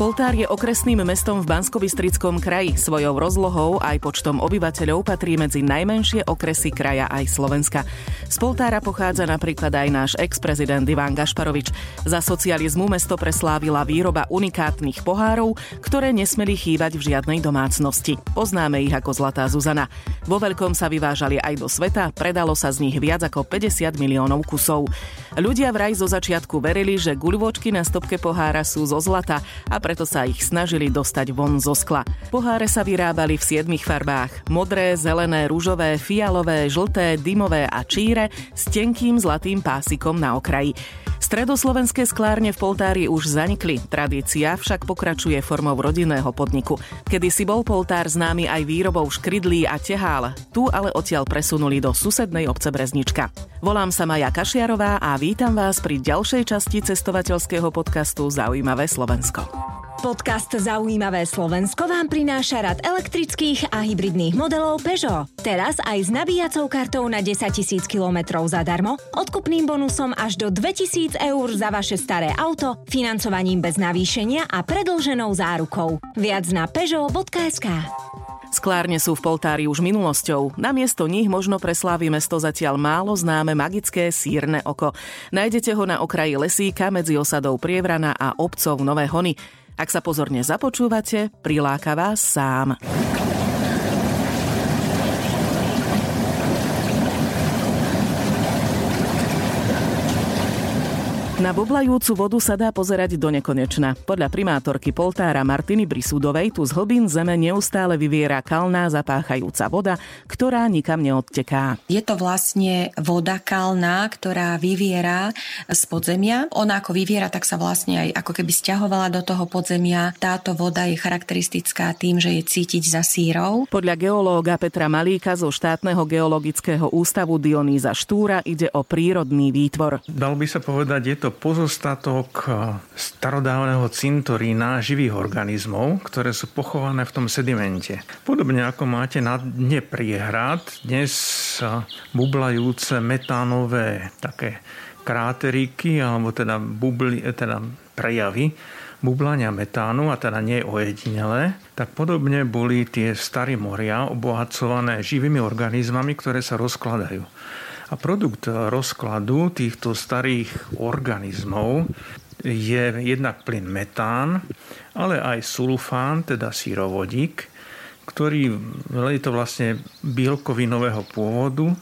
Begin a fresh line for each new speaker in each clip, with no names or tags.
Poltár je okresným mestom v Banskobystrickom kraji. Svojou rozlohou aj počtom obyvateľov patrí medzi najmenšie okresy kraja aj Slovenska. Z Poltára pochádza napríklad aj náš ex-prezident Ivan Gašparovič. Za socializmu mesto preslávila výroba unikátnych pohárov, ktoré nesmeli chýbať v žiadnej domácnosti. Poznáme ich ako Zlatá Zuzana. Vo veľkom sa vyvážali aj do sveta, predalo sa z nich viac ako 50 miliónov kusov. Ľudia vraj zo začiatku verili, že guľvočky na stopke pohára sú zo zlata a preto sa ich snažili dostať von zo skla. Poháre sa vyrábali v siedmich farbách. Modré, zelené, rúžové, fialové, žlté, dymové a číre s tenkým zlatým pásikom na okraji. Stredoslovenské sklárne v Poltári už zanikli, tradícia však pokračuje formou rodinného podniku. Kedy si bol Poltár známy aj výrobou škridlí a tehál, tu ale odtiaľ presunuli do susednej obce Breznička. Volám sa Maja Kašiarová a vítam vás pri ďalšej časti cestovateľského podcastu Zaujímavé Slovensko.
Podcast Zaujímavé Slovensko vám prináša rad elektrických a hybridných modelov Peugeot. Teraz aj s nabíjacou kartou na 10 000 km zadarmo, odkupným bonusom až do 2000 eur za vaše staré auto, financovaním bez navýšenia a predlženou zárukou. Viac na peugeot.sk.
Sklárne sú v Poltári už minulosťou. Namiesto nich možno preslávi mesto zatiaľ málo známe magické sírne oko. Nájdete ho na okraji lesíka medzi osadou Prievrana a obcov Nové Hony. Ak sa pozorne započúvate, priláka vás sám. Na bublajúcu vodu sa dá pozerať do nekonečna. Podľa primátorky Poltára Martiny Brisudovej tu z hlbín zeme neustále vyviera kalná zapáchajúca voda, ktorá nikam neodteká.
Je to vlastne voda kalná, ktorá vyviera z podzemia. Ona ako vyviera, tak sa vlastne aj ako keby stiahovala do toho podzemia. Táto voda je charakteristická tým, že je cítiť za sírov.
Podľa geológa Petra Malíka zo štátneho geologického ústavu Dionýza Štúra ide o prírodný výtvor.
Dal by sa povedať, je to pozostatok starodávneho cintorína živých organizmov, ktoré sú pochované v tom sedimente. Podobne ako máte na dne priehrad, dnes bublajúce metánové také kráteriky, alebo teda, bubli, teda prejavy bublania metánu, a teda nie ojedinele, tak podobne boli tie staré moria obohacované živými organizmami, ktoré sa rozkladajú. A produkt rozkladu týchto starých organizmov je jednak plyn metán, ale aj sulfán, teda sírovodík, ktorý je to vlastne bielkovinového pôvodu.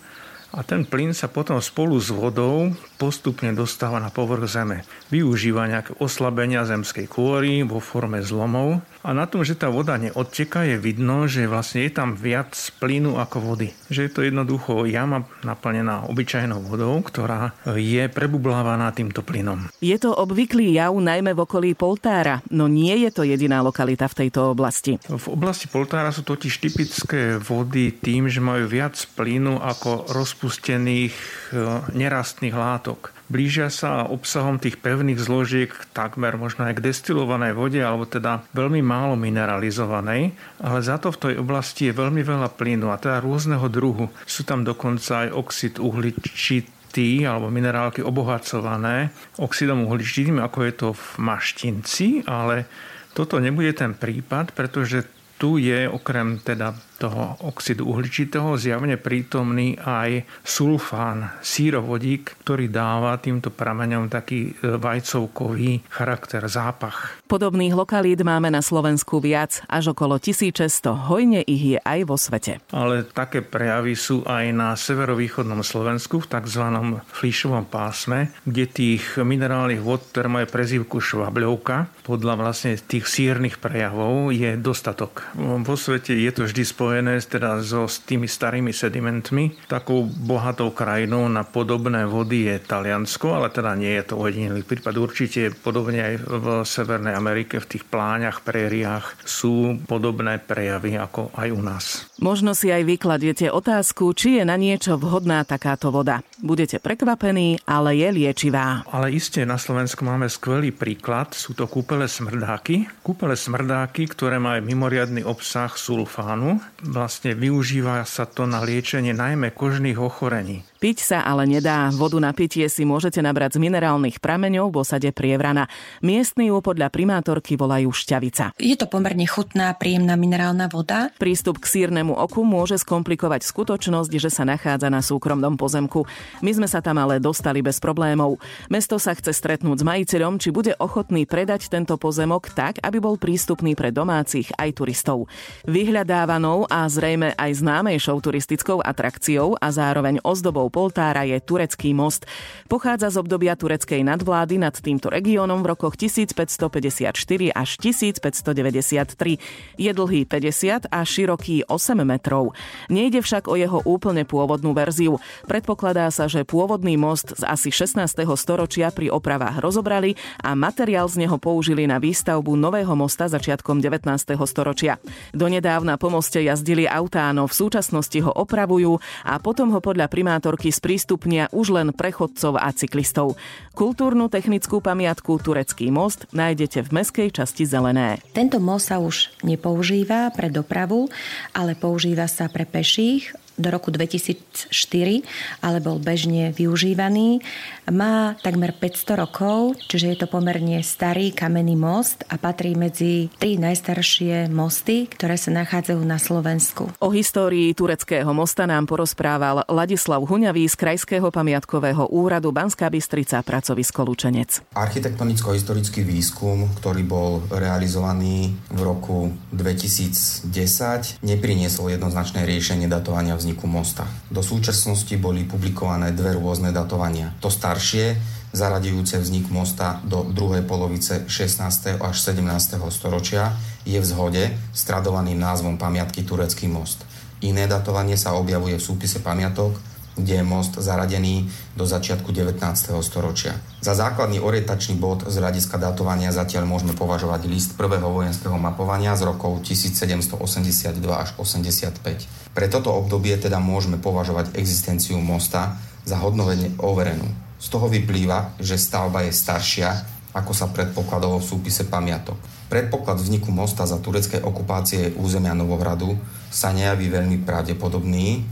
A ten plyn sa potom spolu s vodou postupne dostáva na povrch Zeme. Využíva nejaké oslabenia zemskej kôry vo forme zlomov a na tom, že tá voda neodteká, je vidno, že vlastne je tam viac plynu ako vody. Že je to jednoducho jama naplnená obyčajnou vodou, ktorá je prebublávaná týmto plynom.
Je to obvyklý jav najmä v okolí Poltára, no nie je to jediná lokalita v tejto oblasti.
V oblasti Poltára sú totiž typické vody tým, že majú viac plynu ako rozpustených e, nerastných látok látok. Blížia sa obsahom tých pevných zložiek takmer možno aj k destilovanej vode, alebo teda veľmi málo mineralizovanej, ale za to v tej oblasti je veľmi veľa plynu a teda rôzneho druhu. Sú tam dokonca aj oxid uhličitý alebo minerálky obohacované oxidom uhličitým, ako je to v maštinci, ale toto nebude ten prípad, pretože tu je okrem teda toho oxidu uhličitého zjavne prítomný aj sulfán, sírovodík, ktorý dáva týmto prameňom taký e, vajcovkový charakter, zápach.
Podobných lokalít máme na Slovensku viac, až okolo 1600. Hojne ich je aj vo svete.
Ale také prejavy sú aj na severovýchodnom Slovensku, v tzv. flíšovom pásme, kde tých minerálnych vod, ktoré majú prezývku švabľovka, podľa vlastne tých sírnych prejavov je dostatok. Vo svete je to vždy spojené teda so s tými starými sedimentmi. Takou bohatou krajinou na podobné vody je Taliansko, ale teda nie je to ojedinelý prípad. Určite podobne aj v Severnej Amerike, v tých pláňach, prériách sú podobné prejavy ako aj u nás.
Možno si aj vykladiete otázku, či je na niečo vhodná takáto voda. Budete prekvapení, ale je liečivá.
Ale iste na Slovensku máme skvelý príklad. Sú to kúpele smrdáky. Kúpele smrdáky, ktoré majú mimoriadný obsah sulfánu vlastne využíva sa to na liečenie najmä kožných ochorení.
Piť sa ale nedá. Vodu na pitie si môžete nabrať z minerálnych prameňov v osade Prievrana. Miestny ju podľa primátorky volajú šťavica.
Je to pomerne chutná, príjemná minerálna voda.
Prístup k sírnemu oku môže skomplikovať skutočnosť, že sa nachádza na súkromnom pozemku. My sme sa tam ale dostali bez problémov. Mesto sa chce stretnúť s majiteľom, či bude ochotný predať tento pozemok tak, aby bol prístupný pre domácich aj turistov. Vyhľadávanou a zrejme aj známejšou turistickou atrakciou a zároveň ozdobou poltára je turecký most. Pochádza z obdobia tureckej nadvlády nad týmto regiónom v rokoch 1554 až 1593. Je dlhý 50 a široký 8 metrov. Nejde však o jeho úplne pôvodnú verziu. Predpokladá sa, že pôvodný most z asi 16. storočia pri opravách rozobrali a materiál z neho použili na výstavbu nového mosta začiatkom 19. storočia. Donedávna po moste jazdili autá, no v súčasnosti ho opravujú a potom ho podľa primátor roky sprístupnia už len prechodcov a cyklistov. Kultúrnu technickú pamiatku Turecký most nájdete v meskej časti Zelené.
Tento most sa už nepoužíva pre dopravu, ale používa sa pre peších do roku 2004, ale bol bežne využívaný. Má takmer 500 rokov, čiže je to pomerne starý kamenný most a patrí medzi tri najstaršie mosty, ktoré sa nachádzajú na Slovensku.
O histórii tureckého mosta nám porozprával Ladislav Huňavý z Krajského pamiatkového úradu Banská Bystrica pracovisko Lučenec.
Architektonicko-historický výskum, ktorý bol realizovaný v roku 2010, nepriniesol jednoznačné riešenie datovania vzniku vzniku mosta. Do súčasnosti boli publikované dve rôzne datovania. To staršie, zaradujúce vznik mosta do druhej polovice 16. až 17. storočia, je v zhode s tradovaným názvom pamiatky Turecký most. Iné datovanie sa objavuje v súpise pamiatok, kde je most zaradený do začiatku 19. storočia. Za základný orientačný bod z hľadiska datovania zatiaľ môžeme považovať list prvého vojenského mapovania z rokov 1782 až 85. Pre toto obdobie teda môžeme považovať existenciu mosta za hodnovene overenú. Z toho vyplýva, že stavba je staršia, ako sa predpokladalo v súpise pamiatok. Predpoklad vzniku mosta za tureckej okupácie územia Novohradu sa nejaví veľmi pravdepodobný,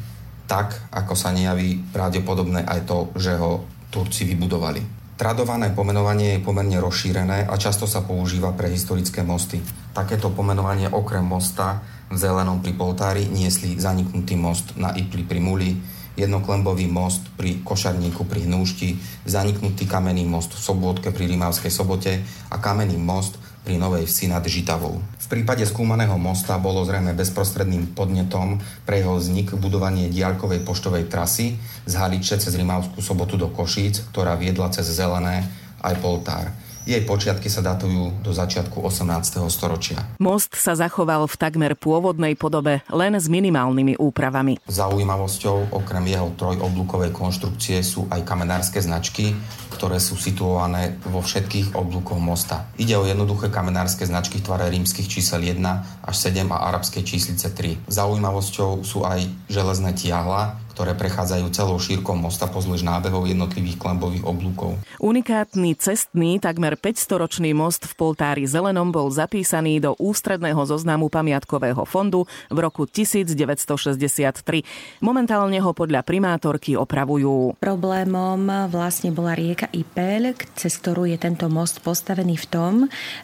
tak ako sa nejaví pravdepodobné aj to, že ho Turci vybudovali. Tradované pomenovanie je pomerne rozšírené a často sa používa pre historické mosty. Takéto pomenovanie okrem mosta v Zelenom pri Poltári niesli zaniknutý most na Ipli pri Muli, jednoklembový most pri Košarníku pri Hnúšti, zaniknutý kamenný most v Sobôtke pri Rimavskej sobote a kamenný most pri Novej Vsi nad Žitavou. V prípade skúmaného mosta bolo zrejme bezprostredným podnetom pre jeho vznik budovanie diaľkovej poštovej trasy z Haliče cez Rimavskú sobotu do Košíc, ktorá viedla cez Zelené aj Poltár. Jej počiatky sa datujú do začiatku 18. storočia.
Most sa zachoval v takmer pôvodnej podobe, len s minimálnymi úpravami.
Zaujímavosťou okrem jeho trojoblúkovej konštrukcie sú aj kamenárske značky, ktoré sú situované vo všetkých oblúkoch mosta. Ide o jednoduché kamenárske značky v tvare rímskych čísel 1 až 7 a arabskej číslice 3. Zaujímavosťou sú aj železné tiahla, ktoré prechádzajú celou šírkou mosta pozdĺž nábehov jednotlivých klembových oblúkov.
Unikátny cestný, takmer 500-ročný most v Poltári Zelenom bol zapísaný do ústredného zoznamu pamiatkového fondu v roku 1963. Momentálne ho podľa primátorky opravujú.
Problémom vlastne bola rieka Ipel, cez ktorú je tento most postavený v tom,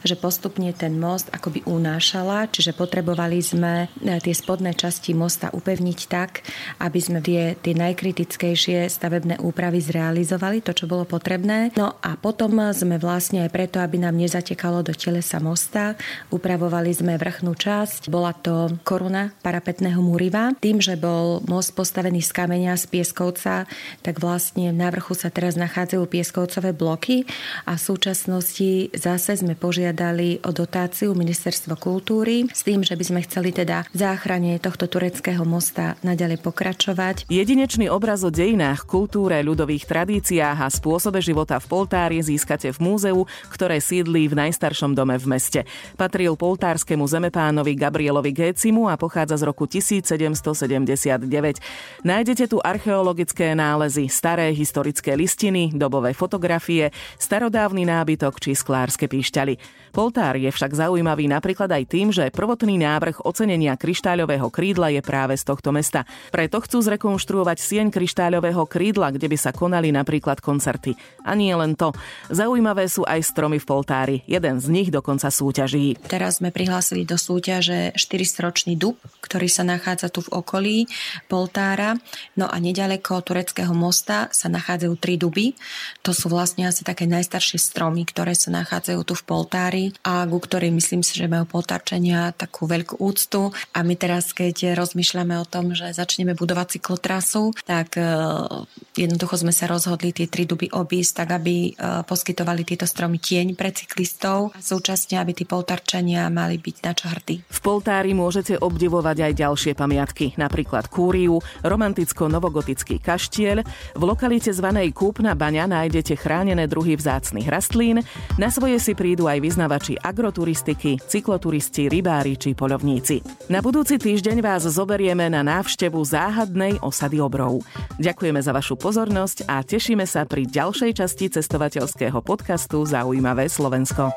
že postupne ten most akoby unášala, čiže potrebovali sme tie spodné časti mosta upevniť tak, aby sme tie tie, najkritickejšie stavebné úpravy zrealizovali, to, čo bolo potrebné. No a potom sme vlastne aj preto, aby nám nezatekalo do telesa mosta, upravovali sme vrchnú časť. Bola to koruna parapetného múriva. Tým, že bol most postavený z kameňa, z pieskovca, tak vlastne na vrchu sa teraz nachádzajú pieskovcové bloky a v súčasnosti zase sme požiadali o dotáciu Ministerstvo kultúry s tým, že by sme chceli teda záchrane tohto tureckého mosta naďalej pokračovať.
Jedinečný obraz o dejinách, kultúre, ľudových tradíciách a spôsobe života v Poltári získate v múzeu, ktoré sídlí v najstaršom dome v meste. Patril poltárskému zemepánovi Gabrielovi Gécimu a pochádza z roku 1779. Nájdete tu archeologické nálezy, staré historické listiny, dobové fotografie, starodávny nábytok či sklárske píšťaly. Poltár je však zaujímavý napríklad aj tým, že prvotný návrh ocenenia kryštáľového krídla je práve z tohto mesta. Preto chcú zrekonštruovať rekonštruovať sieň kryštáľového krídla, kde by sa konali napríklad koncerty. A nie len to. Zaujímavé sú aj stromy v Poltári. Jeden z nich dokonca súťaží.
Teraz sme prihlásili do súťaže 400-ročný dub, ktorý sa nachádza tu v okolí Poltára. No a nedaleko tureckého mosta sa nachádzajú tri duby. To sú vlastne asi také najstaršie stromy, ktoré sa nachádzajú tu v Poltári a ku ktorej myslím si, že majú Poltárčania takú veľkú úctu. A my teraz, keď rozmýšľame o tom, že začneme budovať cyklotrasu, tak e, jednoducho sme sa rozhodli tie tri duby obísť, tak aby e, poskytovali tieto stromy tieň pre cyklistov a súčasne, aby tí poltarčania mali byť na čo hrdí.
V Poltári môžete obdivovať aj ďalšie pamiatky, napríklad Kúriu, romanticko-novogotický kaštiel, v lokalite zvanej Kúpna baňa nájdete chránené druhy vzácnych rastlín, na svoje si prídu aj vyznavači agroturistiky, cykloturisti, rybári či polovníci. Na budúci týždeň vás zoberieme na návštevu záhadnej osady obrov. Ďakujeme za vašu pozornosť a tešíme sa pri ďalšej časti cestovateľského podcastu Zaujímavé Slovensko.